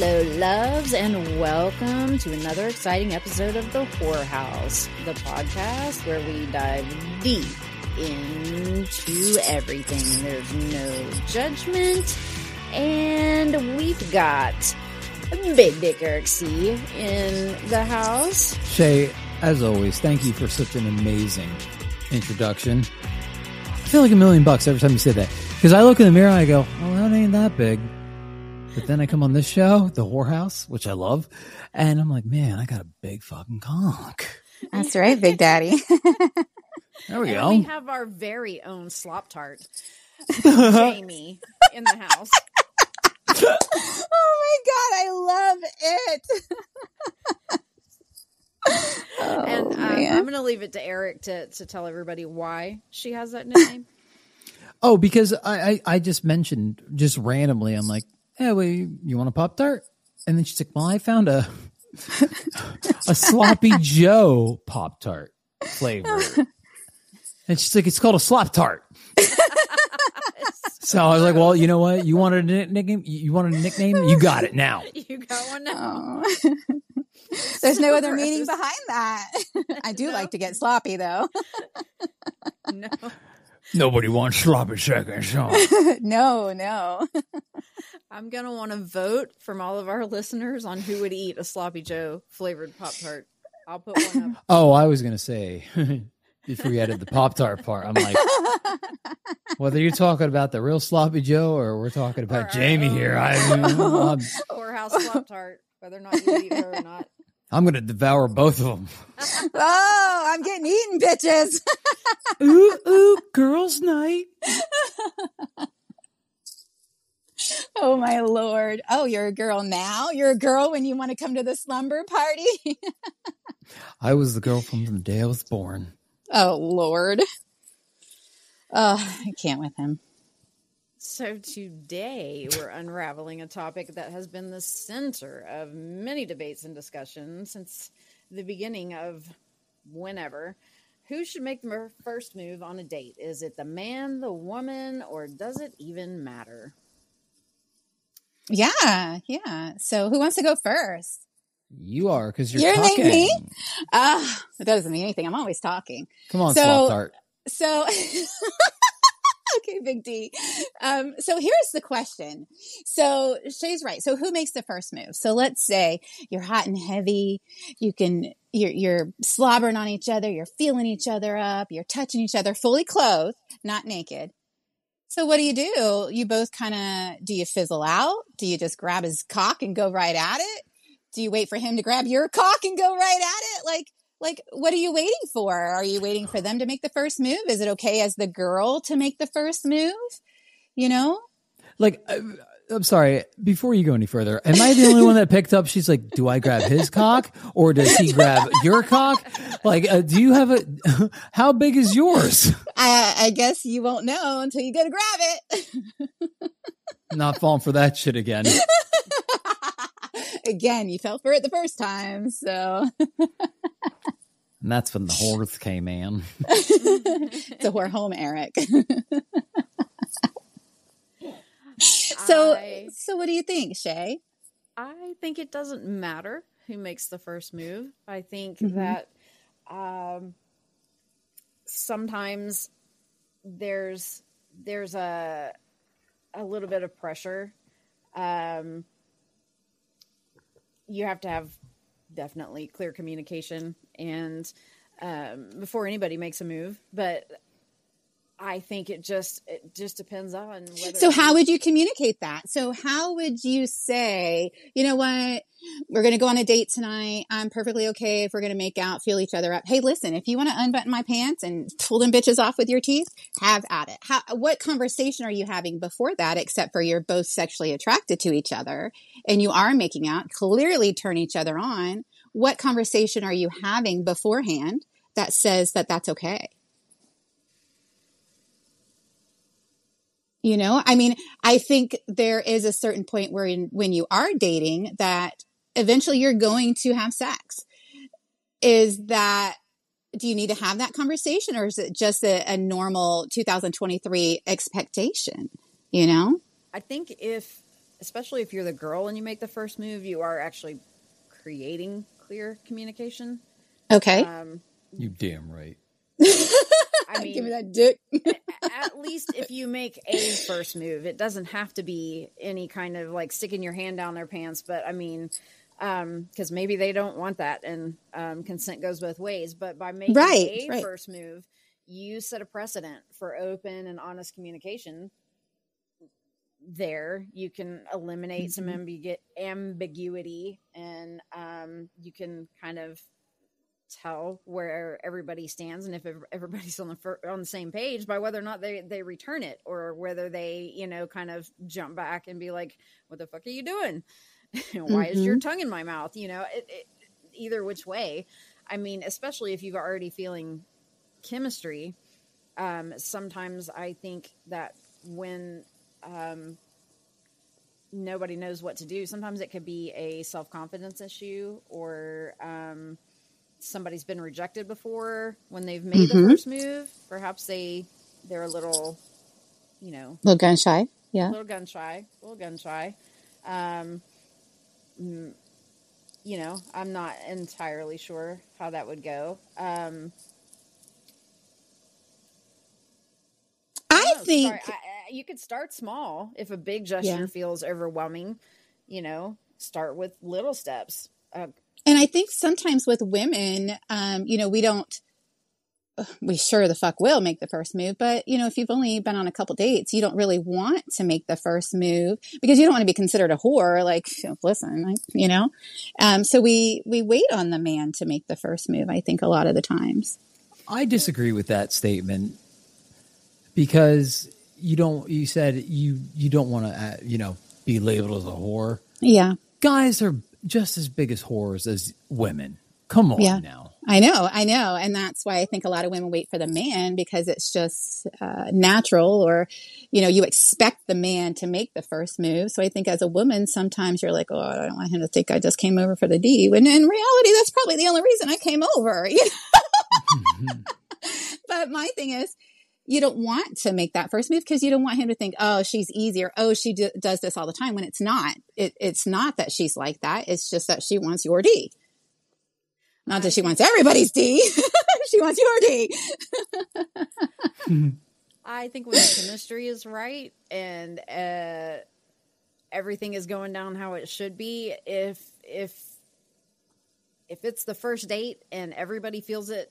Hello, loves, and welcome to another exciting episode of The Whorehouse, the podcast where we dive deep into everything. There's no judgment. And we've got Big Dick Eric C in the house. Shae, as always, thank you for such an amazing introduction. I feel like a million bucks every time you say that. Because I look in the mirror and I go, well, that ain't that big. But then I come on this show, The Whorehouse, which I love, and I'm like, man, I got a big fucking cock. That's right, Big Daddy. There we And go. we have our very own slop tart, Jamie, in the house. oh my God, I love it. oh, and um. I'm going to leave it to Eric to, to tell everybody why she has that name. Oh, because I, I, I just mentioned just randomly, I'm like, hey, well, you, you want a Pop Tart? And then she's like, well, I found a a sloppy Joe Pop Tart flavor. And she's like, it's called a slop tart. So I was like, well, you know what? You wanted a nickname? You wanted a nickname? You got it now. you got one now. There's no other meaning behind that. I do No. like to get sloppy though. No. Nobody wants sloppy seconds. Huh? no, no. I'm going to want to vote from all of our listeners on who would eat a Sloppy Joe flavored Pop Tart. I'll put one up. Oh, I was gonna say before you added the Pop Tart part, I'm like, whether you're talking about the real sloppy Joe or we're talking about our Jamie here, I, I'm, Or House Slop Tart, whether or not you eat her or not. I'm gonna devour both of them. oh, I'm getting eaten, bitches. ooh, ooh, girls' night. Oh my lord. Oh, you're a girl now? You're a girl when you want to come to the slumber party? I was the girl from the day I was born. oh lord. Oh, I can't with him. So today we're unraveling a topic that has been the center of many debates and discussions since the beginning of whenever. Who should make the first move on a date? Is it the man, the woman, or does it even matter? Yeah, yeah. So who wants to go first? You are because you're You're talking. like me? Ah, that doesn't mean anything. I'm always talking. Come on, So- So, okay, Big D. Um, so here's the question. So Shae's right. So who makes the first move? So let's say you're hot and heavy. You can, you're, you're slobbering on each other. You're feeling each other up. You're touching each other fully clothed, not naked. So what do you do? You both kind of, do you fizzle out? Do you just grab his cock and go right at it? Do you wait for him to grab your cock and go right at it? Like, like what are you waiting for are you waiting for them to make the first move is it okay as the girl to make the first move you know Like, I, I'm sorry. Before you go any further, am I the only one that picked up? She's like, "Do I grab his cock or does he grab your cock?" Like, uh, do you have a? How big is yours? i i guess you won't know until you go to grab it Not falling for that shit again. again you fell for it the first time so And that's when the horse came in. it's a whore home eric so I- so what do you think shae I think it doesn't matter who makes the first move. I think Mhm. that um, sometimes there's there's a a little bit of pressure. Um, you have to have definitely clear communication and um, before anybody makes a move. But I think it just it just depends on whether. So how would you communicate that? So how would you say, you know what? We're going to go on a date tonight. I'm perfectly okay if we're going to make out, feel each other up. Hey, listen, if you want to unbutton my pants and pull them bitches off with your teeth, have at it. How, what conversation are you having before that, except for you're both sexually attracted to each other and you are making out, clearly turn each other on? What conversation are you having beforehand that says that that's okay? You know, I mean, I think there is a certain point where in, when you are dating that eventually you're going to have sex. Is that, do you need to have that conversation or is it just a, a normal 2023 expectation? You know? I think if especially if you're the girl and you make the first move, you are actually creating clear communication. Okay. Um, You damn right. I mean, Give me that dick. at least if you make a first move, it doesn't have to be any kind of like sticking your hand down their pants. But I mean, because maybe they don't want that, and um, consent goes both ways. But by making Right, a right. first move, you set a precedent for open and honest communication. There, you can eliminate some Mm-hmm. ambigu- ambiguity, and um, you can kind of tell where everybody stands and if everybody's on the fir- on the same page by whether or not they they return it or whether they you know kind of jump back and be like what the fuck are you doing? Why is your tongue in my mouth? You know it, it, either which way. I mean especially if you've already feeling chemistry um sometimes i think that when um nobody knows what to do sometimes it could be a self-confidence issue or um somebody's been rejected before when they've made the Mhm. first move perhaps they they're a little you know little gun shy. a Yeah. little gun shy a little gun shy um mm, you know i'm not entirely sure how that would go um I think I- I- you could start small if a big gesture Yeah. feels overwhelming you know start with little steps uh, And I think sometimes with women, um, you know, we don't, we sure the fuck will make the first move, but you know, if you've only been on a couple dates, you don't really want to make the first move because you don't want to be considered a whore. Like, listen, I, you know, um, so we we wait on the man to make the first move. I think a lot of the times. I disagree with that statement because you don't. You said you you don't want to uh, you know be labeled as a whore. Yeah, Guys are just as big as whores as women. Come on Yeah. now. I know, I know, and that's why I think a lot of women wait for the man because it's just uh, natural, or you know, you expect the man to make the first move. So I think as a woman, sometimes you're like, oh, I don't want him to think I just came over for the D. When in reality, that's probably the only reason I came over. you know? but my thing is. You don't want to make that first move because you don't want him to think, "Oh, she's easier. Oh, she d- does this all the time." When it's not, it, it's not that she's like that. It's just that she wants your D. Not that she wants everybody's D. she wants your D. I think when the chemistry is right and uh, everything is going down how it should be, if if if it's the first date and everybody feels it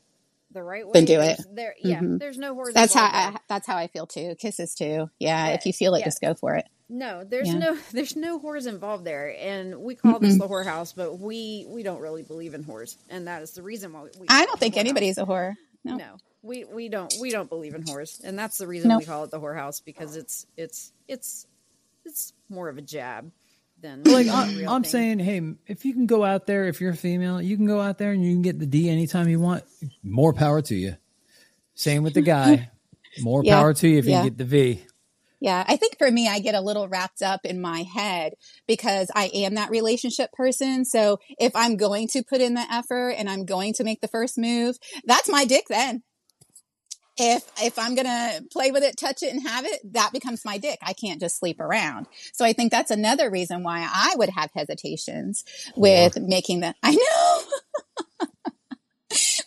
the right way, Then do it. There, yeah, Mhm. there's no horse. That's how I, that's how I feel too. Kisses too. Yeah, Yeah, if you feel it, yeah. just go for it. no, there's Yeah. no there's no whores involved there, and we call this the whorehouse, but we we don't really believe in whores, and that is the reason why we. I don't think anybody's a whore. No. No, we we don't we don't believe in whores, and that's the reason No. we call it the whorehouse because it's it's it's it's more of a jab than Like a I, real I'm thing. saying, hey, if you can go out there, if you're a female, you can go out there and you can get the D anytime you want. More power to you. Same with the guy. More Yeah, power to you if you yeah. can get the V. Yeah, I think for me, I get a little wrapped up in my head because I am that relationship person. So if I'm going to put in the effort and I'm going to make the first move, that's my dick then. If if I'm gonna play with it, touch it, and have it, that becomes my dick. I can't just sleep around. So I think that's another reason why I would have hesitations with making the. I know.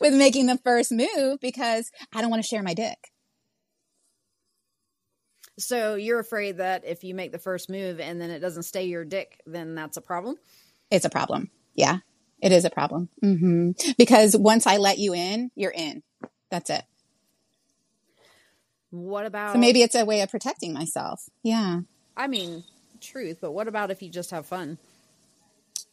with making the first move because I don't want to share my dick. So you're afraid that if you make the first move and then it doesn't stay your dick, then that's a problem. it's a problem. Yeah, it is a problem. hmm Because once I let you in, you're in. That's it. What about? So maybe it's a way of protecting myself. Yeah. I mean, truth, but what about if you just have fun?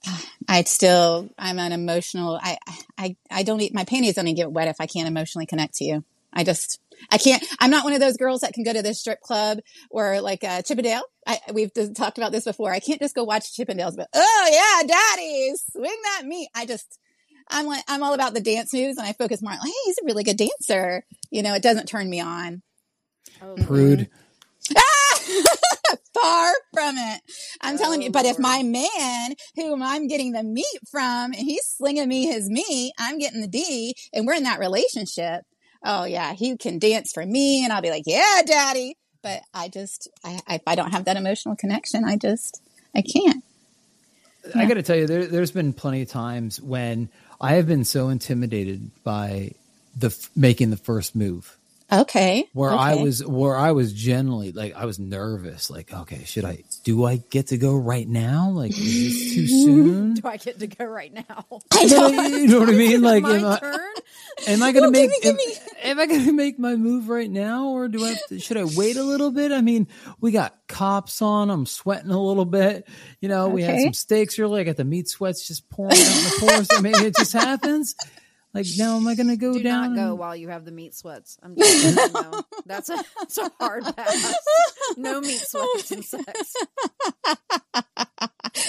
I'd still, I'm an emotional, I, I, I don't eat, my panties don't even get wet if I can't emotionally connect to you. I just, I can't, I'm not one of those girls that can go to the strip club or like uh, Chippendale. I, we've talked about this before. I can't just go watch Chippendales, but oh yeah, daddy, swing that meat. I just, I'm like, I'm all about the dance moves and I focus more on, hey, he's a really good dancer. You know, it doesn't turn me on. Oh, Prude. Far from it. I'm telling Oh, you, but if oh. my man, whom I'm getting the meat from, and he's slinging me his meat, I'm getting the D, and we're in that relationship. Oh yeah, he can dance for me, and I'll be like, yeah, daddy. But I just, I, I, if I don't have that emotional connection, I just, I can't. I got to tell you, there, there's been plenty of times when I have been so intimidated by the f- making the first move. Okay. where I was where I was generally like I was nervous like okay should I do I get to go right now? Like is this too mm-hmm. soon? Do I get to go right now? I you know, know. you know what I mean? like My am I, turn? am I gonna Oh, make gimme, am, am I gonna make my move right now or do I to, should I wait a little bit? I mean we got cops on I'm sweating a little bit. You know we had some steaks earlier I got the meat sweats just pouring out in the pores I mean it just happens like now am I gonna go down? Do down not go and- while you have the meat sweats. I'm just letting you know. That's a, that's a hard pass. No meat sweats and sex.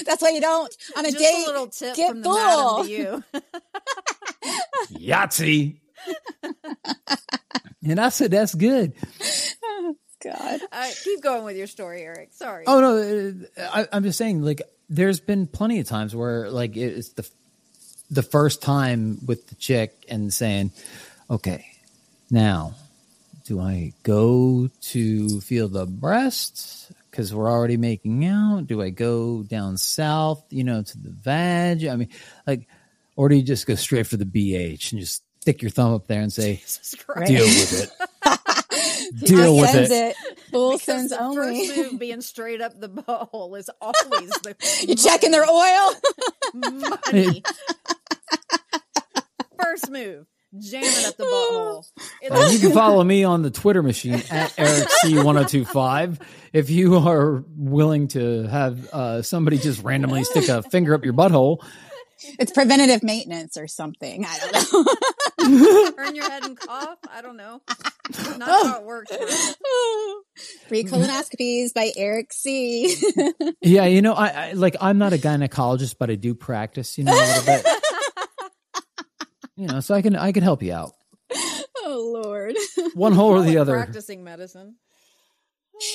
That's why you don't on a Just date. a little tip get from the full. madam to you. Yahtzee. and I said, that's good. God. Uh, keep going with your story, Eric. Sorry. Oh, no. uh, I, I'm just saying, like, there's been plenty of times where, like, it's the, the first time with the chick and saying, okay, now, do I go to feel the breast? Because we're already making out. Do I go down south, you know, to the vag? I mean, like, or do you just go straight for the BH and just stick your thumb up there and say, deal with it? Deal with sends it. it. Full Because sends the only. first move being straight up the butthole is always the You checking their oil? money. First move, jamming up the butthole. Uh, you can follow me on the Twitter machine at EricC1025 if you are willing to have uh, somebody just randomly stick a finger up your butthole. It's preventative maintenance or something. I don't know. turn your head and cough. I don't know. Not Oh. how it works. bro. Free colonoscopies by Eric C. Yeah, you know, I, I like I'm not a gynecologist, but I do practice, you know, a little bit. You know, so I can I can help you out. oh Lord. One hole or the it other. Practicing medicine.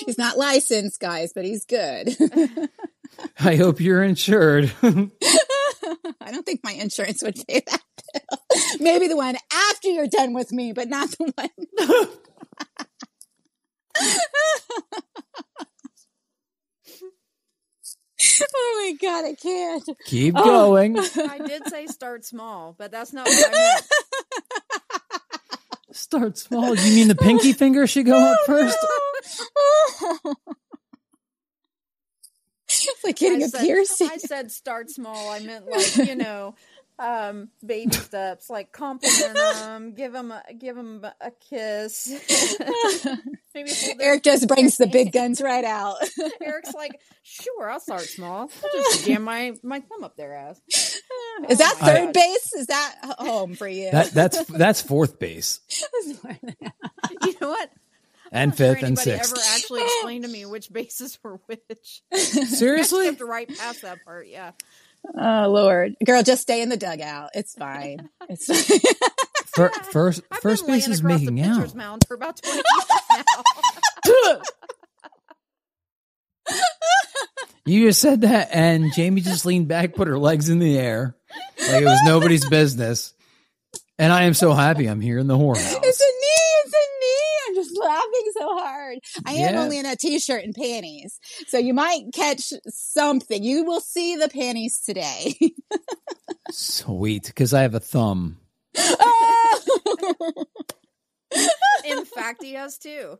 He's not licensed, guys, but he's good. I hope you're insured. I don't think my insurance would pay that bill. Maybe the one after you're done with me, but not the one. Oh my god, I can't. Keep Oh. going. I did say start small, but that's not what I meant. Start small. You mean the pinky finger should go up first? it's like getting I a said, piercing. I said start small. I meant like you know, um, baby steps, like compliment them, give them a give them a kiss. Maybe Eric just brings the big guns right out. Eric's like, sure, I'll start small. I'll just jam my my thumb up their ass. Is that Oh my third God. base? Is that home for you? That that's that's fourth base You know what? and Not sure fifth and anybody sixth. ever actually explained to me which bases were which. I Seriously? have to write past that part. Yeah. Oh Lord, girl, just stay in the dugout. It's fine. It's fine. Fir- first I've first been base is making the out. mound for about 20 years now. You just said that, and Jamie just leaned back, put her legs in the air, like it was nobody's business. And I am so happy I'm here in the whorehouse. It's a knee. It's a knee. I'm just laughing so hard. I am only in a t-shirt and panties, so you might catch something. You will see the panties today. Sweet, because I have a thumb. In fact, he has two.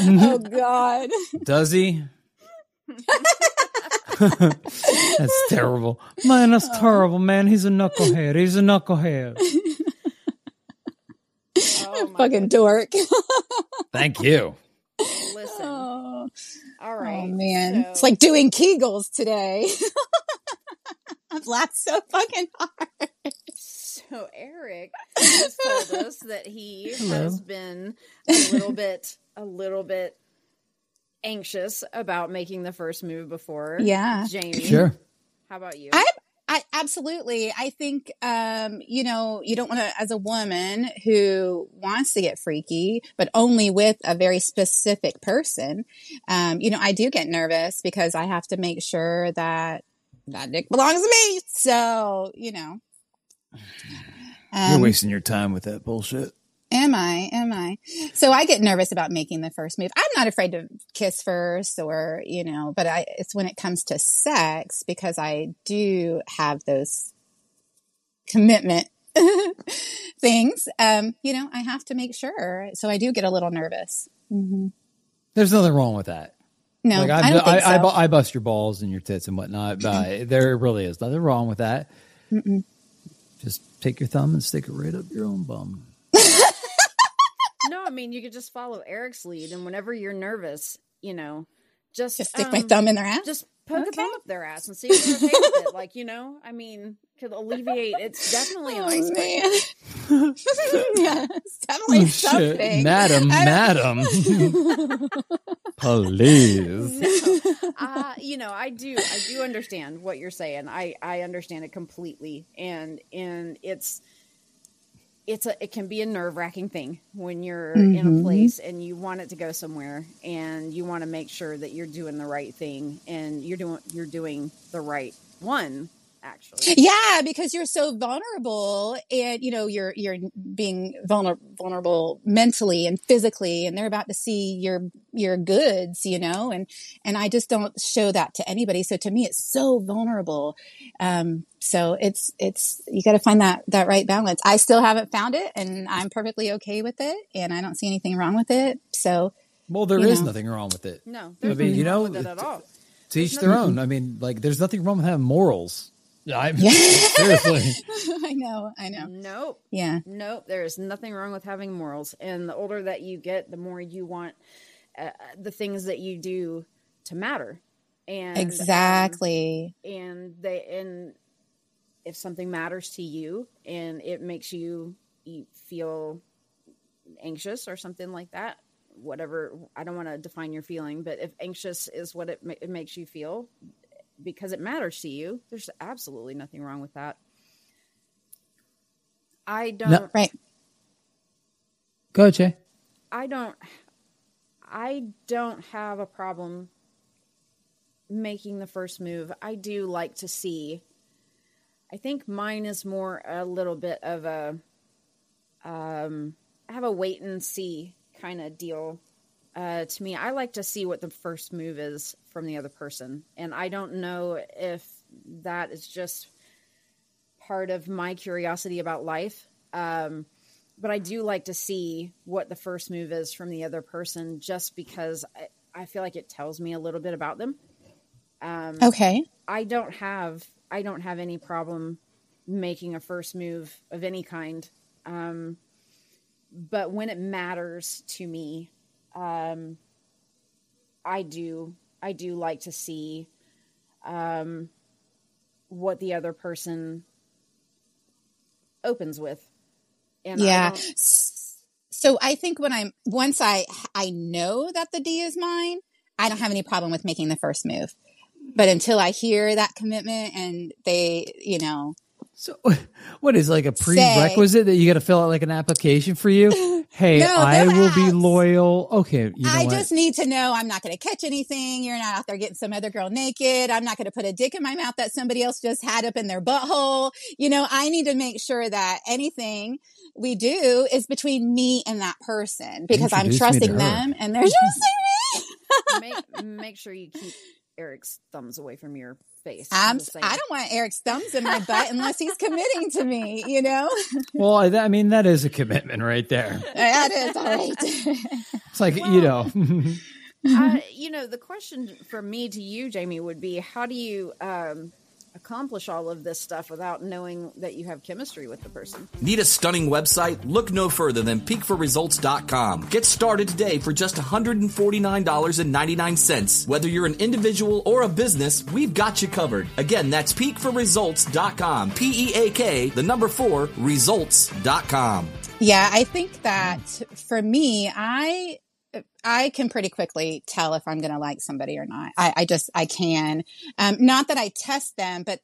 oh God. Does he? that's terrible. Man, that's oh. terrible, man. He's a knucklehead. He's a knucklehead. Oh, Fucking dork. Thank you. Listen. Oh, All oh, right. oh, man. So- It's like doing Kegels today. I've laughed so fucking hard. So Eric just told us that he Hello. has been a little bit, a little bit anxious about making the first move before. Yeah. Jamie. Sure. How about you? I I absolutely. I think um, you know, you don't want to as a woman who wants to get freaky, but only with a very specific person. Um, you know, I do get nervous because I have to make sure that that dick belongs to me. So, you know. You're Um, wasting your time with that bullshit. Am I? Am I? So I get nervous about making the first move. I'm not afraid to kiss first or, you know, but I, it's when it comes to sex because I do have those commitment things. Um, you know, I have to make sure. So I do get a little nervous. Mm-hmm. There's nothing wrong with that. No, like I, don't think I, so. I, I, bust your balls and your tits and whatnot, but there really is nothing wrong with that. Mm-mm. Just take your thumb and stick it right up your own bum. no, I mean you could just follow Eric's lead, and whenever you're nervous, you know, just just stick um, my thumb in their ass. Just poke Okay. a thumb up their ass and see if they're okay with it. Like you know, I mean, could alleviate. It's definitely an Oh, icebreaker. man. yeah, it's definitely Oh, shit. Madam, madam. Please. No, uh, you know, I do, I do understand what you're saying. I, I understand it completely, and and it's, it's a, it can be a nerve wracking thing when you're in Mhm. a place and you want it to go somewhere, and you want to make sure that you're doing the right thing and you're doing, you're doing the right one. Actually, Yeah, because you're so vulnerable and you know you're you're being vulner- vulnerable mentally and physically and they're about to see your your goods, you know, and and I just don't show that to anybody. So to me it's so vulnerable. Um so it's it's you got to find that that right balance. I still haven't found it and I'm perfectly okay with it and I don't see anything wrong with it. So Well, there is You know. nothing wrong with it. no, I mean, nothing you wrong know, with it at all. To each their own. I mean, like, there's nothing wrong with having morals. I Yeah. seriously. I know, I know. Nope. Yeah. Nope, there is nothing wrong with having morals. And the older that you get, the more you want uh, the things that you do to matter. And um, Exactly. and they and if something matters to you and it makes you, you feel anxious or something like that, whatever. I don't want to define your feeling, but if anxious is what it, ma- it makes you feel because it matters to you, there's absolutely nothing wrong with that. I don't. Right. Go Jay. I don't I don't have a problem making the first move. I do like to see I think mine is more a little bit of a um I have a wait and see kind of deal. Uh, to me, I like to see what the first move is from the other person. And I don't know if that is just part of my curiosity about life. Um, but I do like to see what the first move is from the other person just because I, I feel like it tells me a little bit about them. Um, Okay. I don't have I don't have any problem making a first move of any kind. Um, but when it matters to me, um, I do I do like to see um, what the other person opens with. And yeah. don't- So I think when I'm once I I know that the D is mine, I don't have any problem with making the first move. But until I hear that commitment and they, you know, So, what is like a prerequisite that you got to fill out like an application for you? Hey, No, I they'll will be loyal. Okay, you know I what? just need to know I'm not going to catch anything. You're not out there getting some other girl naked. I'm not going to put a dick in my mouth that somebody else just had up in their butthole. You know, I need to make sure that anything we do is between me and that person because I'm Introduce me to trusting them and they're trusting me. make make sure you keep Eric's thumbs away from your face. I'm, just saying. I don't want Eric's thumbs in my butt unless he's committing to me, you know? well, I, I mean, that is a commitment right there. that is all right. It's like you know, I, you know, the question for me to you, Jamie, would be how do you um, accomplish all of this stuff without knowing that you have chemistry with the person? Need a stunning website? Look no further than peakforresults.com. Get started today for just $149.99. Whether you're an individual or a business, we've got you covered. Again, that's peakforresults.com. P E A K, the number four, results.com. Yeah, I think that for me, I I can pretty quickly tell if I'm going to like somebody or not. I, I just I can. Um, not that I test them, but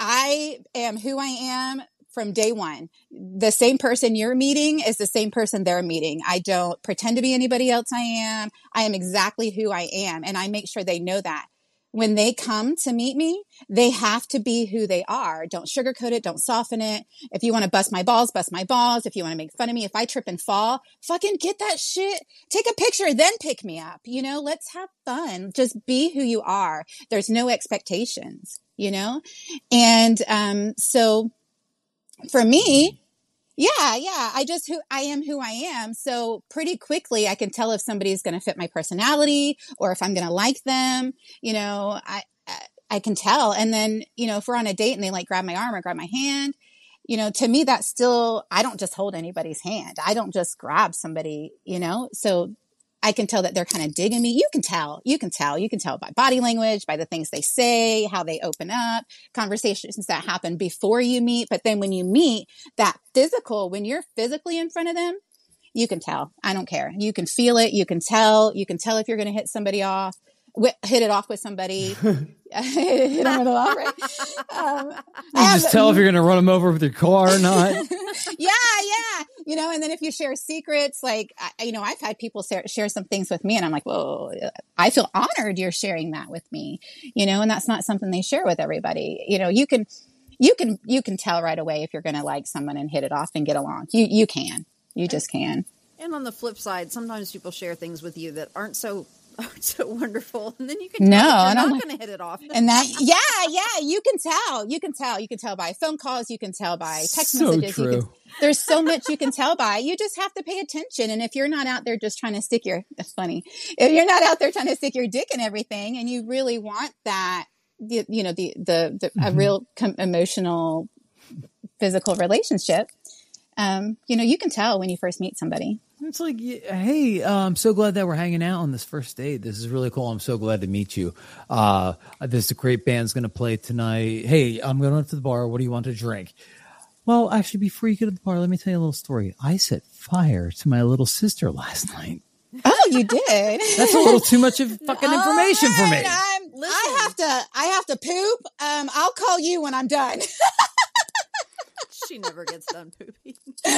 I am who I am from day one. The same person you're meeting is the same person they're meeting. I don't pretend to be anybody else I am. I am exactly who I am, and I make sure they know that. When they come to meet me, they have to be who they are. Don't sugarcoat it. Don't soften it. If you want to bust my balls, bust my balls. If you want to make fun of me, if I trip and fall, fucking get that shit. Take a picture, then pick me up. You know, let's have fun. Just be who you are. There's no expectations, you know? And, um, so for me, yeah, yeah. I just who I am who I am. So pretty quickly I can tell if somebody's going to fit my personality or if I'm going to like them. You know, I I can tell. And then, you know, if we're on a date and they like grab my arm or grab my hand, you know, to me that's still I don't just hold anybody's hand. I don't just grab somebody, you know. So I can tell that they're kind of digging me. You can tell, you can tell, you can tell by body language, by the things they say, how they open up, conversations that happen before you meet. But then when you meet that physical, when you're physically in front of them, you can tell. I don't care. You can feel it. You can tell. You can tell if you're going to hit somebody off hit it off with somebody. hit them with a lot, right? Um, you just tell if you're going to run them over with your car or not. yeah, yeah. You know, and then if you share secrets, like, I, you know, I've had people share, share some things with me and I'm like, whoa, I feel honored you're sharing that with me, you know, and that's not something they share with everybody. You know, you can, you can, you can tell right away if you're going to like someone and hit it off and get along. You, you can, you just can. And on the flip side, sometimes people share things with you that aren't so oh, so wonderful. And then you can no, and I'm not going to hit it off. And that, yeah, yeah, you can tell. You can tell. You can tell by phone calls. You can tell by text so messages. True. Can, there's so much you can tell by. You just have to pay attention. And if you're not out there just trying to stick your, that's funny. If you're not out there trying to stick your dick in everything, and you really want that, the, you know, the the, the mm-hmm. a real com- emotional, physical relationship. Um, you know, you can tell when you first meet somebody. It's like, hey, uh, I'm so glad that we're hanging out on this first date. This is really cool. I'm so glad to meet you. Uh, there's a great band's going to play tonight. Hey, I'm going up to the bar. What do you want to drink? Well, actually, before you get to the bar, let me tell you a little story. I set fire to my little sister last night. Oh, you did. That's a little too much of fucking information right, for me. i have to. I have to poop. Um, I'll call you when I'm done. she never gets done pooping.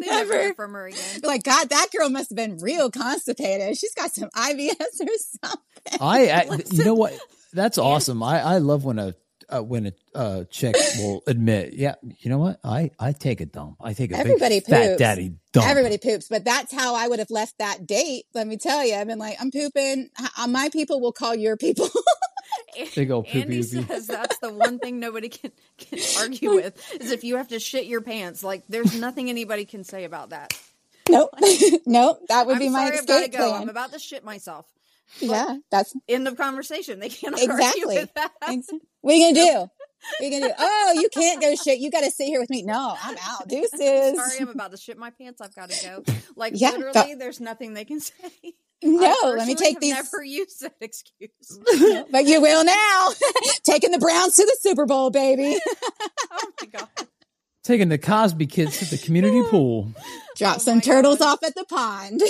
never. never from her again. Like God, that girl must have been real constipated. She's got some IBS or something. I, I you know what? That's awesome. I, I love when a uh, when a uh, chick will admit, yeah, you know what? I I take a dump. I take a everybody big poops. fat daddy dump. Everybody poops, but that's how I would have left that date. Let me tell you, I've been like, I'm pooping. My people will call your people. Big old poopy Andy says that's the one thing nobody can, can argue with is if you have to shit your pants. Like, there's nothing anybody can say about that. Nope, nope. That would I'm be my sorry, escape I've go. plan. I'm about to shit myself. But yeah, that's end of conversation. They can't exactly. argue with that. What are you gonna do? What are you gonna do? Oh, you can't go shit. You got to sit here with me. No, I'm out. Deuces. Sorry, I'm about to shit my pants. I've got to go. Like yeah, literally, but- there's nothing they can say. No, let me take these. Never use that excuse, but you will now. Taking the Browns to the Super Bowl, baby. oh my god! Taking the Cosby kids to the community pool. Drop oh some turtles god. off at the pond.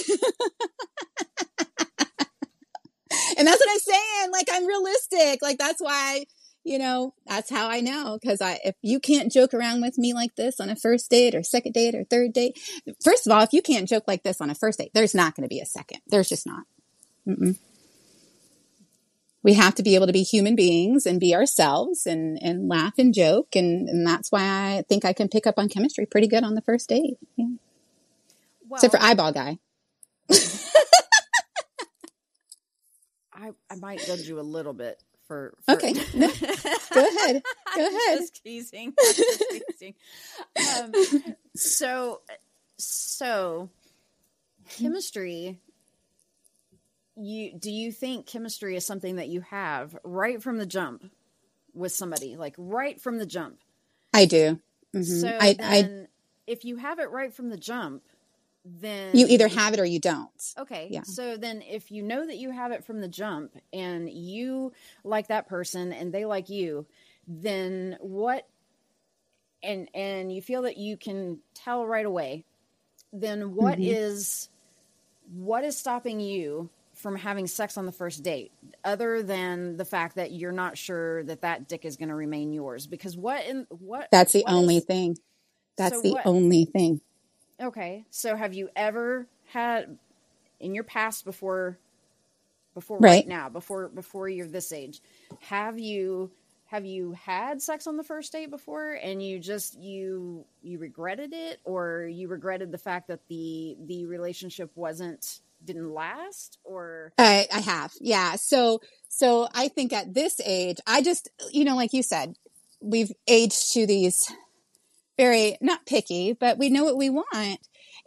and that's what I'm saying. Like I'm realistic. Like that's why you know, that's how I know. Cause I, if you can't joke around with me like this on a first date or second date or third date, first of all, if you can't joke like this on a first date, there's not going to be a second. There's just not. Mm-mm. We have to be able to be human beings and be ourselves and, and laugh and joke. And, and that's why I think I can pick up on chemistry pretty good on the first date. Yeah. Well, Except for eyeball guy. I, I might judge you a little bit for, for okay. No. Go ahead. Go ahead. Just teasing. Just teasing. Um, so, so chemistry. You do you think chemistry is something that you have right from the jump with somebody, like right from the jump? I do. Mm-hmm. So I, I, if you have it right from the jump, then you either have it or you don't. Okay. Yeah. So then if you know that you have it from the jump and you like that person and they like you, then what and and you feel that you can tell right away, then what mm-hmm. is what is stopping you from having sex on the first date other than the fact that you're not sure that that dick is going to remain yours because what in what That's the what only is, thing. That's so the what, only thing. Okay. So have you ever had in your past before before right. Right. now, before before you're this age, have you have you had sex on the first date before and you just you you regretted it or you regretted the fact that the the relationship wasn't didn't last or I, I have. Yeah. So, so I think at this age, I just, you know, like you said, we've aged to these very, not picky, but we know what we want.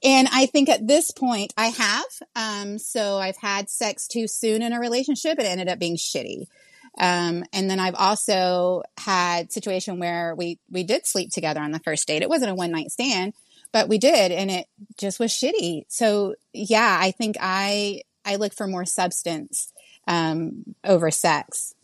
And I think at this point I have. Um, so I've had sex too soon in a relationship. It ended up being shitty. Um, and then I've also had situation where we, we did sleep together on the first date. It wasn't a one night stand, but we did, and it just was shitty. So yeah, I think I, I look for more substance, um, over sex.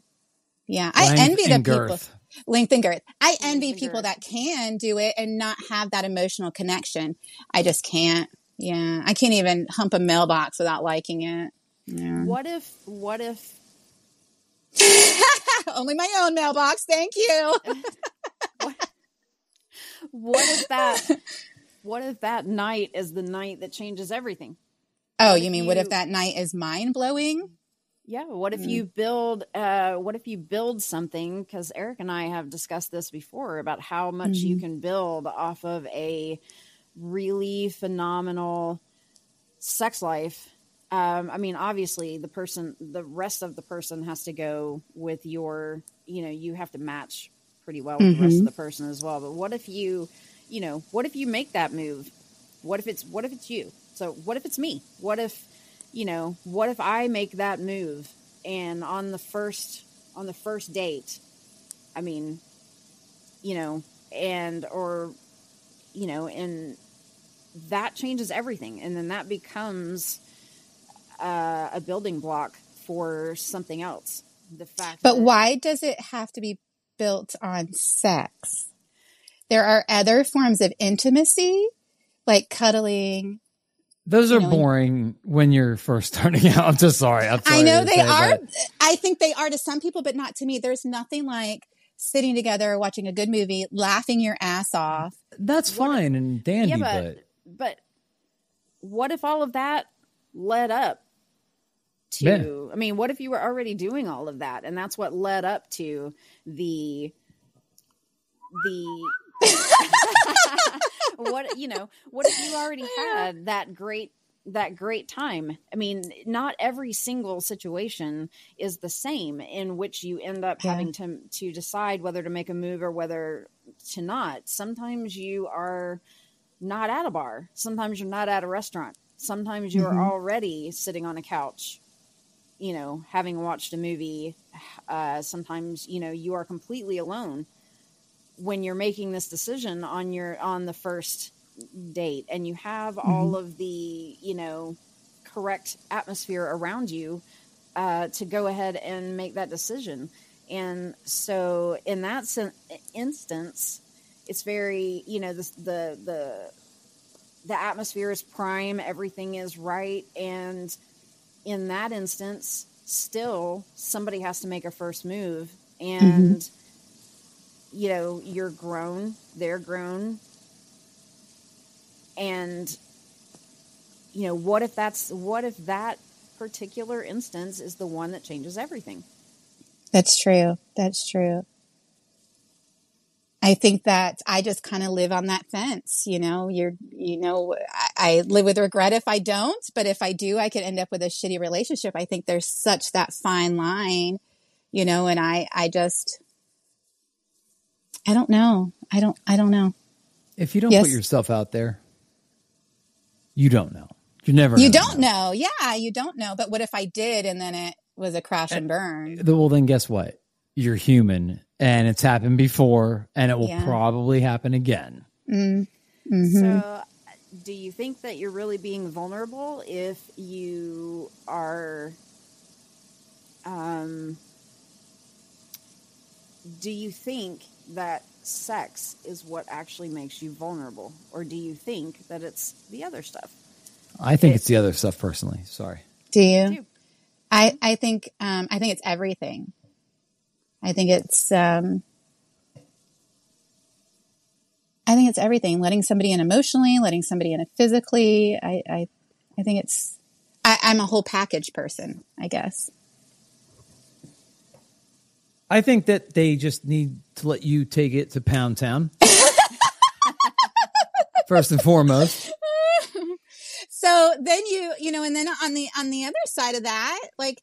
Yeah. I envy the people. Girth. Length and girth. I envy and people girth. that can do it and not have that emotional connection. I just can't. Yeah. I can't even hump a mailbox without liking it. Yeah. what if what if Only my own mailbox. Thank you. what if that what if that night is the night that changes everything? Oh, What you mean what if that night is mind blowing? Yeah, what if Mm. you build uh what if you build something cuz Eric and I have discussed this before about how much you Mhm. can build off of a really phenomenal sex life. Um I mean obviously the person the rest of the person has to go with your, you know, you have to match pretty well with the rest of Mhm. the person as well. But what if you, you know, what if you make that move? What if it's what if it's you? So what if it's me? What if you know, what if I make that move and on the first on the first date, I mean, you know, and or you know, and that changes everything and then that becomes uh, a building block for something else. The fact But why does it have to be built on sex? There are other forms of intimacy, like cuddling. Those You are know, boring when you're first starting out. I'm just sorry. I'm sorry I know they say, are. but I think they are to some people, but not to me. There's nothing like sitting together, watching a good movie, laughing your ass off. That's fine and dandy, yeah, but, but but what if all of that led up to Yeah. I mean, what if you were already doing all of that and that's what led up to the the what you know, what if you already had that great that great time. I mean, not every single situation is the same in which you end up Yeah. having to to decide whether to make a move or whether to not. Sometimes you are not at a bar. Sometimes you're not at a restaurant. Sometimes you're Mhm. already sitting on a couch, you know, having watched a movie. Uh, sometimes, you know, you are completely alone when you're making this decision on your on the first date and you have all of the, you know, correct atmosphere around you uh, to go ahead and make that decision. And so, in that sen- instance, it's very, you know, the the the the atmosphere is prime, everything is right, and in that instance, still somebody has to make a first move, and you know, you're grown, they're grown, and you know, what if that's what if that particular instance is the one that changes everything? That's true. That's true. I think that I just kind of live on that fence. You know, you're, you know, I, I live with regret if I don't, but if I do, I could end up with a shitty relationship. I think there's such that fine line, you know, and I, I just, I don't know. I don't, I don't know. if you don't Yes. put yourself out there, you don't know. You're never. You don't know. Yeah, you don't know. But what if I did and then it was a crash and burn? Well, then guess what? You're human, and it's happened before, and it will Yeah. probably happen again. Mm, mhm. So, do you think that you're really being vulnerable if you are? Um, do you think that sex is what actually makes you vulnerable, or do you think that it's the other stuff? I think It- it's the other stuff personally. Sorry. do you? I, I think um, I think it's everything. I think it's um, I think it's everything. Letting somebody in emotionally, letting somebody in physically. I, I I think it's I, I'm a whole package person, I guess. I think that they just need to let you take it to Pound Town. First and foremost. So then you, you know, and then on the on the other side of that, like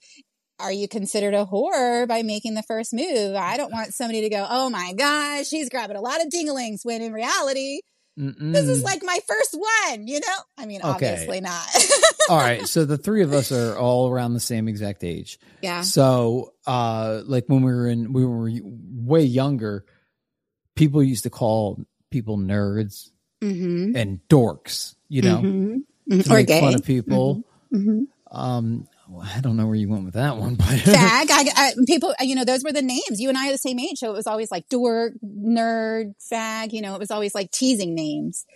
are you considered a whore by making the first move? I don't want somebody to go, "Oh my gosh, she's grabbing a lot of dinglings," when in reality, Mm-mm. this is like my first one, you know? I mean, Okay. obviously not. all right. So the three of us are all around the same exact age. yeah. So, uh, like when we were in, we were way younger, people used to call people nerds Mm-hmm. and dorks, you know, Mhm. to Or make gay. fun of people. Mhm. Um, well, I don't know where you went with that one, but Fag. I, I, people, you know, those were the names. You and I are the same age. So it was always like dork, nerd, fag. You know, it was always like teasing names,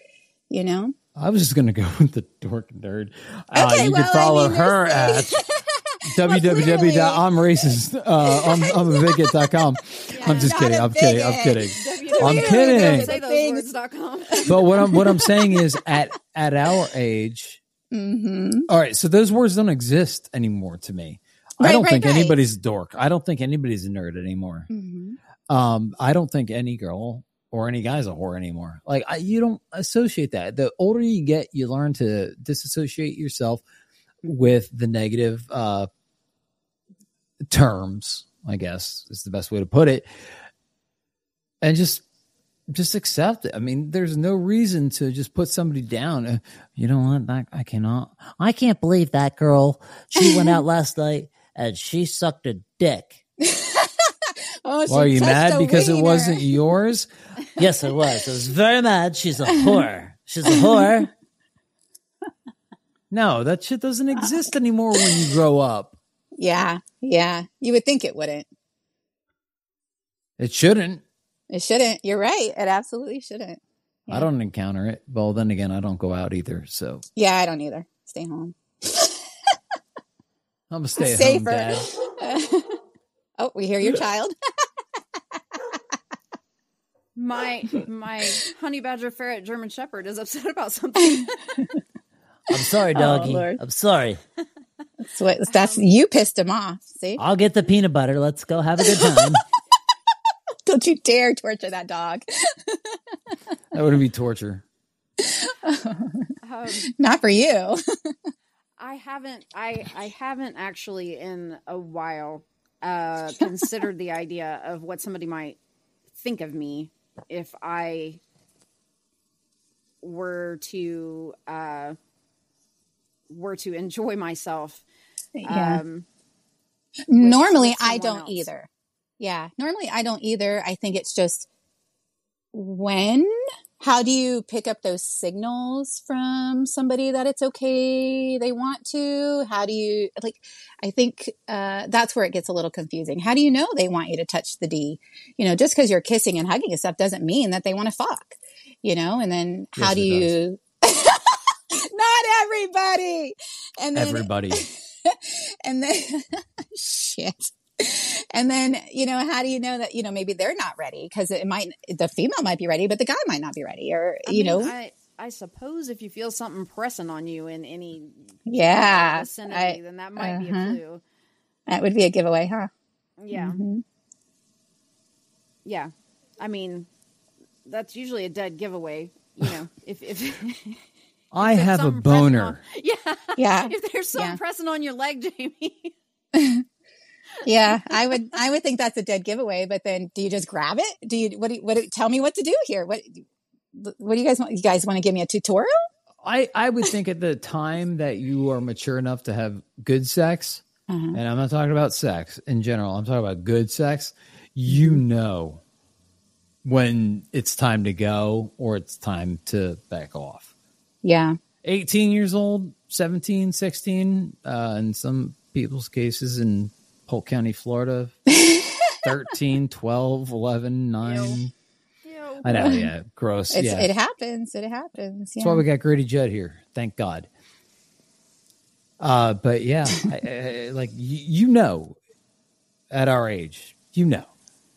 you know? I was just going to go with the dork nerd. uh, Okay, you well, can I follow mean, her at www.imracist. Uh, I'm, I'm a bigot.com. I'm just kidding. I'm, kidding. I'm kidding. I'm kidding. Say those words.com. But what I'm what I'm saying is at at our age. Mm-hmm. All right, so those words don't exist anymore to me. I don't right, think right. anybody's a dork. I don't think anybody's a nerd anymore. Mm-hmm. Um, I don't think any girl or any guy's a whore anymore. Like I, you don't associate that. The older you get, you learn to disassociate yourself with the negative uh, terms. I guess is the best way to put it, and just just accept it. I mean, there's no reason to just put somebody down. Uh, you know what? That, I cannot. I can't believe that girl. She went out last night and she sucked a dick. Oh, Why are you mad because it wasn't yours? Yes, it was. I was very mad. She's a whore. She's a whore. No, that shit doesn't exist anymore when you grow up. Yeah, yeah. You would think it wouldn't. It shouldn't. It shouldn't. You're right. It absolutely shouldn't. I don't encounter it. Well, then again, I don't go out either. So Yeah, I don't either. Stay home. I'm a stay at home Safer. dad. oh, we hear your child. My my honey badger ferret German shepherd is upset about something. I'm sorry, oh, doggy. Lord. I'm sorry. That's what. That's you pissed him off. See? I'll get the peanut butter. Let's go have a good time. Don't you dare torture that dog. That wouldn't be torture. um, Not for you. I haven't I I haven't actually in a while uh considered the idea of what somebody might think of me if I were to uh were to enjoy myself. Yeah. Um normally I don't else. either. Yeah. Normally I don't either. I think it's just when? How do you pick up those signals from somebody that it's okay they want to? How do you like i think uh, that's where it gets a little confusing. How do you know they want you to touch the d? You know just because you're kissing and hugging and stuff doesn't mean that they want to fuck you know? And then how Yes, do you not everybody! And then Everybody. and then shit and then you know how do you know that you know maybe they're not ready because it might the female might be ready but the guy might not be ready or I you mean, know I I suppose if you feel something pressing on you in any yeah vicinity, I, then that might be a uh-huh. clue. that would be a giveaway huh Yeah. Mhm. Yeah. I mean, that's usually a dead giveaway, you know, if if I there's have a boner. on- yeah. yeah If there's something Yeah. pressing on your leg, Jamie. Yeah i would i would think that's a dead giveaway but then do you just grab it do you what do you, what do, tell me what to do here what what do you guys want you guys want to give me a tutorial I, I would think at the time that you are mature enough to have good sex, uh-huh. and I'm not talking about sex in general, I'm talking about good sex, you Mm-hmm. know when it's time to go or it's time to back off. yeah 18 years old, 17, 16, uh, in some people's cases in Polk County, Florida, 13, 12, 11, 9. I know, yeah, gross. it's, yeah. it happens it happens yeah That's why we got Grady Judd here. Thank God. Uh, but yeah, I, I, like you, you know, at our age, you know.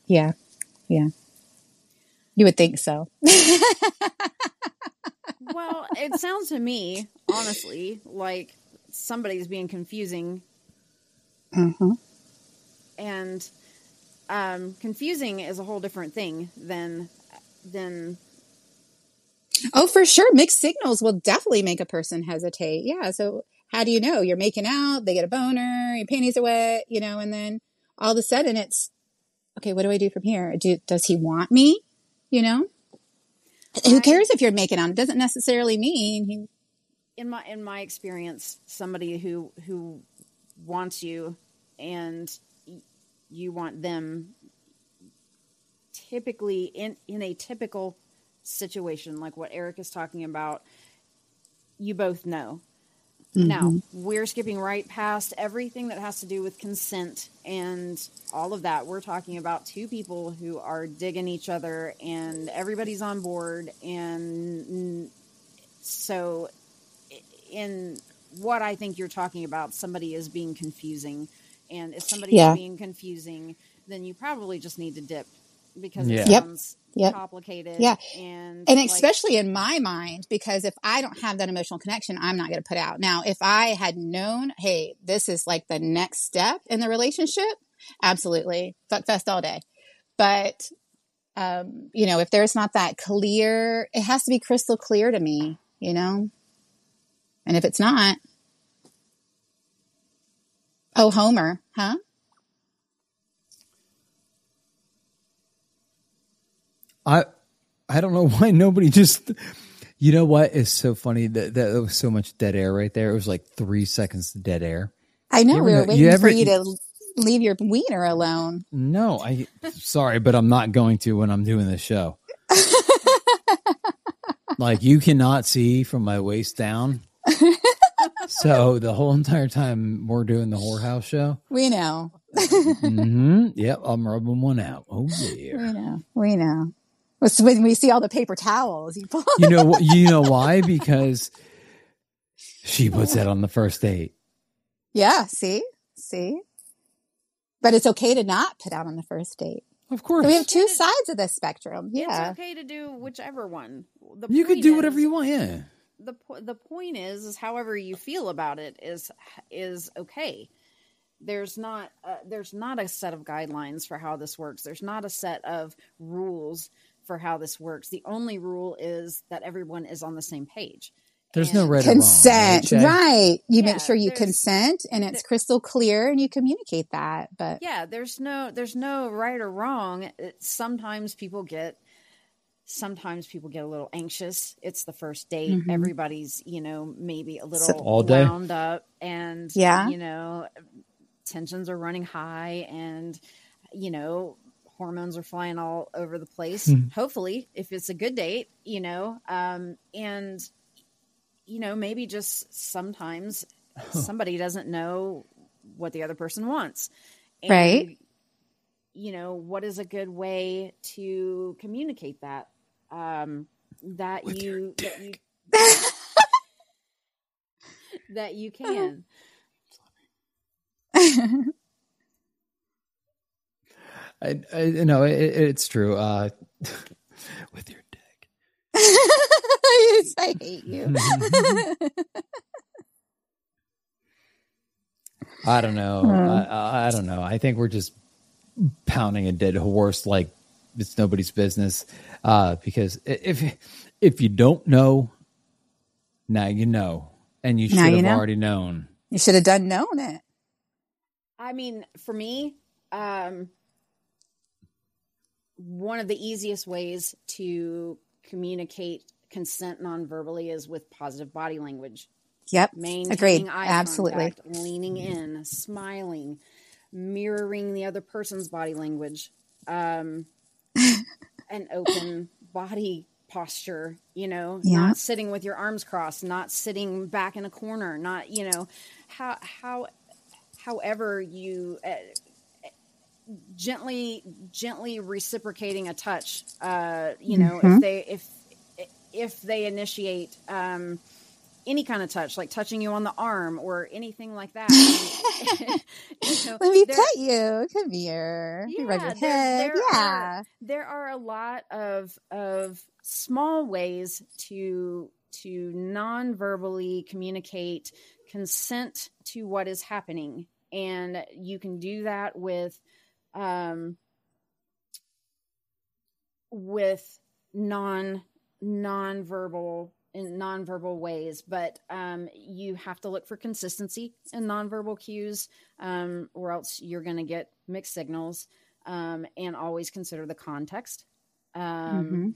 yeah yeah you would think so Well, it sounds to me, honestly, like somebody's being confusing hmm and um, confusing is a whole different thing than than Oh, for sure. Mixed signals will definitely make a person hesitate. Yeah. So how do you know? You're making out, they get a boner, your panties are wet, you know, and then all of a sudden it's, okay, what do I do from here? Do, does he want me? You know? Who cares if you're making out? It doesn't necessarily mean he, in my in my experience, somebody who who wants you and you want them typically in in a typical situation like what Eric is talking about, you both know. Now, mm-hmm. we're skipping right past everything that has to do with consent and all of that. We're talking about two people who are digging each other and everybody's on board. And so, in what I think you're talking about, somebody is being confusing. And if somebody's Yeah. being confusing, then you probably just need to dip because Yeah. it Yep. sounds Yep. complicated. Yeah. And, and like- especially in my mind, because if I don't have that emotional connection, I'm not going to put out. Now, if I had known, hey, this is like the next step in the relationship, absolutely. Fuck fest all day. But, um, you know, if there's not that clear, it has to be crystal clear to me, you know? And if it's not, oh, Homer, huh? I I don't know why nobody just. You know what is so funny that that was so much dead air right there. It was like three seconds of dead air. I know You we were know- waiting you for you to leave your wiener alone. No, I sorry, but I'm not going to when I'm doing this show. like you cannot see from my waist down. so the whole entire time we're doing the whorehouse show. We know. hmm Yep, I'm rubbing one out. Oh yeah. We know. We know. It's when we see all the paper towels, you pull. You know? You know why? Because she puts that on the first date. Yeah. See, see. But it's okay to not put out on the first date. Of course, So we have two sides of the spectrum. Yeah. It's okay to do whichever one. The you could point do whatever you want. Yeah. The po- the point is is however you feel about it is is okay there's not uh, there's not a set of guidelines for how this works there's not a set of rules for how this works the only rule is that everyone is on the same page There's no right Consent. or wrong. Right, right? You Yeah, make sure you consent and it's crystal clear and you communicate that. But yeah there's no there's no right or wrong It- sometimes people get sometimes people get a little anxious it's the first date Mhm. everybody's you know maybe a little All day? wound up and Yeah. you know tensions are running high and you know hormones are flying all over the place Hmm. hopefully if it's a good date you know um and you know maybe just sometimes somebody doesn't know what the other person wants and, Right. you know what is a good way to communicate that um that With your you that you that you can I, I no, it, it's true. Uh, with your dick. Yes, I hate you. I don't know. I, I, I don't know. I think we're just pounding a dead horse like it's nobody's business. Uh, because if if you don't know, now you know, and you should Now you have know. already known. you should have done known it. I mean, for me, um, one of the easiest ways to communicate consent non-verbally is with positive body language. Yep. Maintaining Agreed. eye Absolutely. contact, leaning in, smiling, mirroring the other person's body language, um, an open body posture. You know, Yeah. not sitting with your arms crossed, not sitting back in a corner, not you know, how how however you. Uh, gently gently reciprocating a touch uh you know Mhm. if they if if they initiate um any kind of touch like touching you on the arm or anything like that You know, Let me pet you. Come here. Me rub your Yeah, there- there yeah. are- there are a lot of of small ways to to non-verbally communicate consent to what is happening and you can do that with um with non non-verbal in nonverbal ways, but um, you have to look for consistency in nonverbal cues, um, or else you're going to get mixed signals. Um, and always consider the context. Um, Mhm.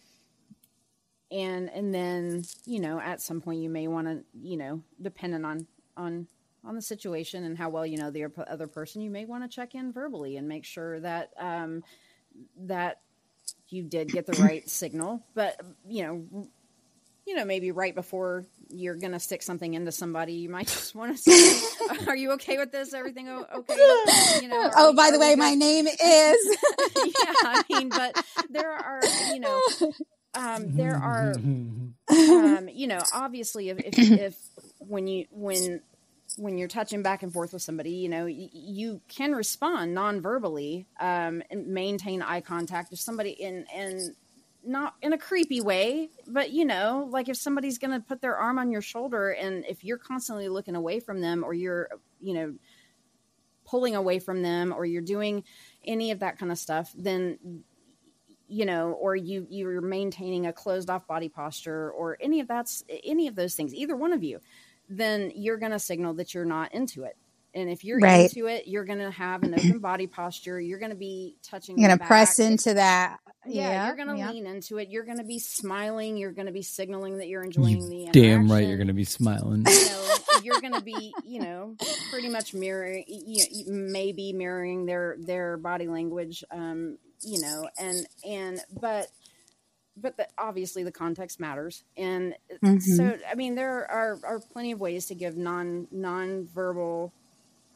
And and then you know at some point you may want to you know depending on on on the situation and how well you know the other person, you may want to check in verbally and make sure that um, that you did get the right signal. But you know you know, maybe right before you're going to stick something into somebody, you might just want to say, "Are you okay with this? Everything okay?" You know. Oh, by the way, good? my name is. yeah, I mean, but there are, you know, um, there are, um, you know, obviously, if, if if when you when when you're touching back and forth with somebody, you know, y- you can respond non-verbally um, and maintain eye contact if somebody in and not in a creepy way, but you know, like if somebody's going to put their arm on your shoulder and if you're constantly looking away from them or you're, you know, pulling away from them or you're doing any of that kind of stuff, then you know, or you you're maintaining a closed off body posture or any of that's any of those things, either one of you, then you're going to signal that you're not into it. And if you're Right. into it, you're going to have an open body posture. You're going to be touching. You're gonna press into that. Yeah, you're going to yeah. lean into it. You're going to be smiling. You're going to be signaling that you're enjoying the damn right, you're going to be smiling. You know, you're going to be, you know, pretty much mirroring, you, you maybe mirroring their their body language, um, you know, and and but but the, obviously the context matters, and Mhm. so I mean there are are plenty of ways to give non non-verbal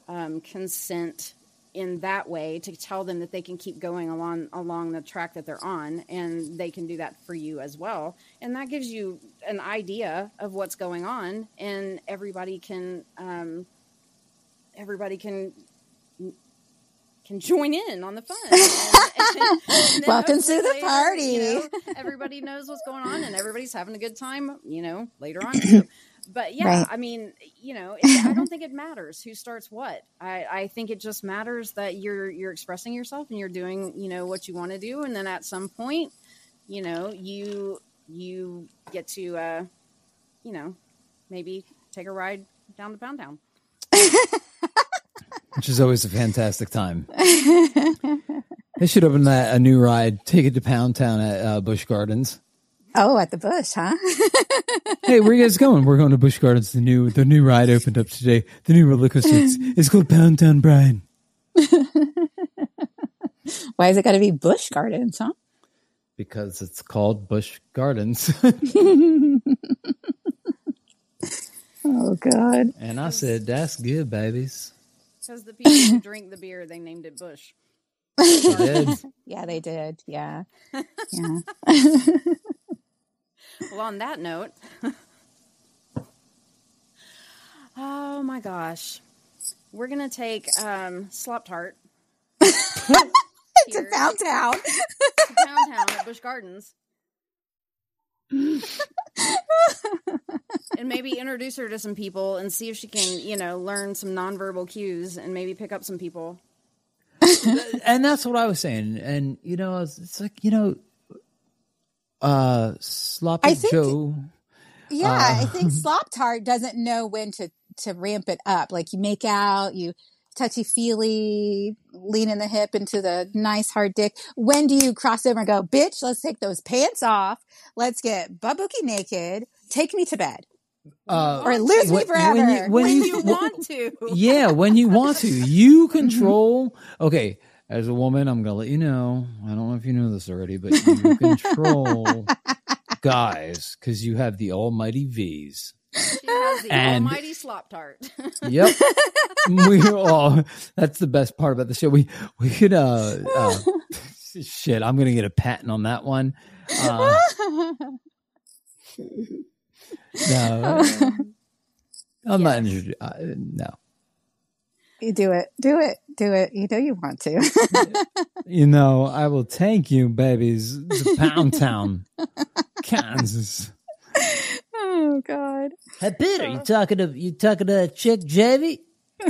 um, consent in that way to tell them that they can keep going along along the track that they're on and they can do that for you as well. And that gives you an idea of what's going on and everybody can um, everybody can can join in on the fun. And- and- and Welcome to the later, party. you know, everybody knows what's going on and everybody's having a good time you know later on so, but yeah Right. i mean you know i don't think it matters who starts what. I, I think it just matters that you're you're expressing yourself and you're doing you know what you want to do. And then at some point you know you you get to uh you know maybe take a ride down to pound town which is always a fantastic time. They should open that a new ride. Take it to Pound Town at uh, Busch Gardens. Oh, at the bush, huh? Hey, where you guys going? We're going to Busch Gardens. The new the new ride opened up today. The new roller coaster. It's, it's called Pound Town Brian. Why has it got to be bush gardens, huh? Because it's called Busch Gardens. Oh God. and I said, That's good, babies. Because the people who drink the beer they named it bush I did. Yeah, they did. Yeah. Yeah. Well, on that note, oh my gosh, we're gonna take um, Slop Tart to here Pound Town. to Pound Town at Busch Gardens, and maybe introduce her to some people and see if she can, you know, learn some nonverbal cues and maybe pick up some people. and that's what I was saying. And you know, it's, it's like you know, uh, sloppy I think- Joe. Yeah, Uh, I think Slop Tart doesn't know when to to ramp it up. Like you make out, you touchy feely, lean in the hip into the nice hard dick. When do you cross over and go, bitch? Let's take those pants off. Let's get bubbookie naked. Take me to bed, Uh, or lose me when- forever. when you- when When you- you want to, yeah, when you want to, you control. Okay, as a woman, I'm gonna let you know. I don't know if you know this already, but you control guys because you have the almighty V's. She has the And- almighty Slop Tart. Yep. we all that's the best part about the show. We we could uh, uh shit, I'm gonna get a patent on that one. Uh, no, I'm not interested. Uh, no, you do it, do it, do it. You know you want to. you know, I will take you, babies, to Pound Town, Kansas. Oh God. Hey, Peter, you uh. talking to you talking to chick Jamie?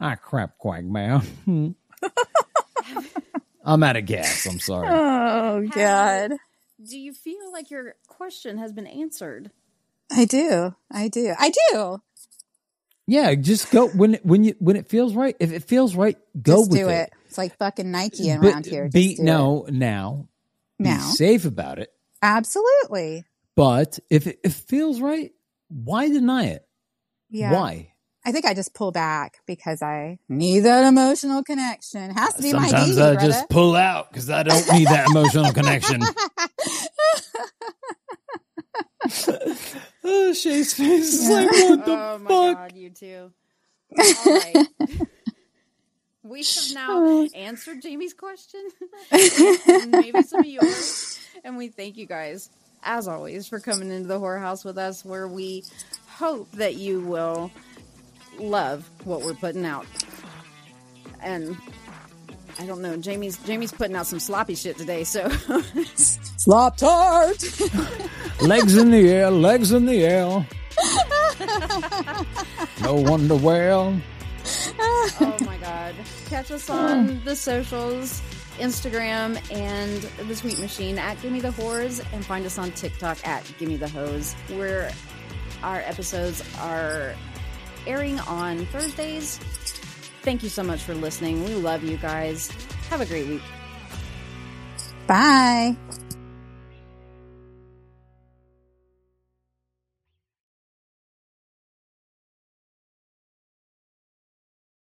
I crap, quagmire. I'm out of gas. I'm sorry. Oh God. Do you feel like your question has been answered? I do. I do. I do. Yeah, just go when it, when you when it feels right. If it feels right, go Just with do it. it. It's like fucking Nike But around here. Just be do it. no now. Be Now. safe about it. Absolutely. But if it, it feels right, why deny it? Yeah. Why? I think I just pull back because I need that emotional connection. It has to be my Sometimes I brother. just pull out because I don't need that emotional connection. oh, Shae's face is like, what the oh my fuck? god, you two. All right. we have now oh. answered Jamie's question, and maybe some of yours, and we thank you guys, as always, for coming into the whore house with us, where we hope that you will love what we're putting out. And I don't know, Jamie's Jamie's putting out some sloppy shit today, so Slop tart. Legs in the air, legs in the air. no wonder well. oh my god. Catch us on the socials, Instagram and the Sweet Machine at Gimme the Whores, and find us on TikTok at Gimme the Hose, where our episodes are airing on Thursdays. Thank you so much for listening. We love you guys. Have a great week. Bye.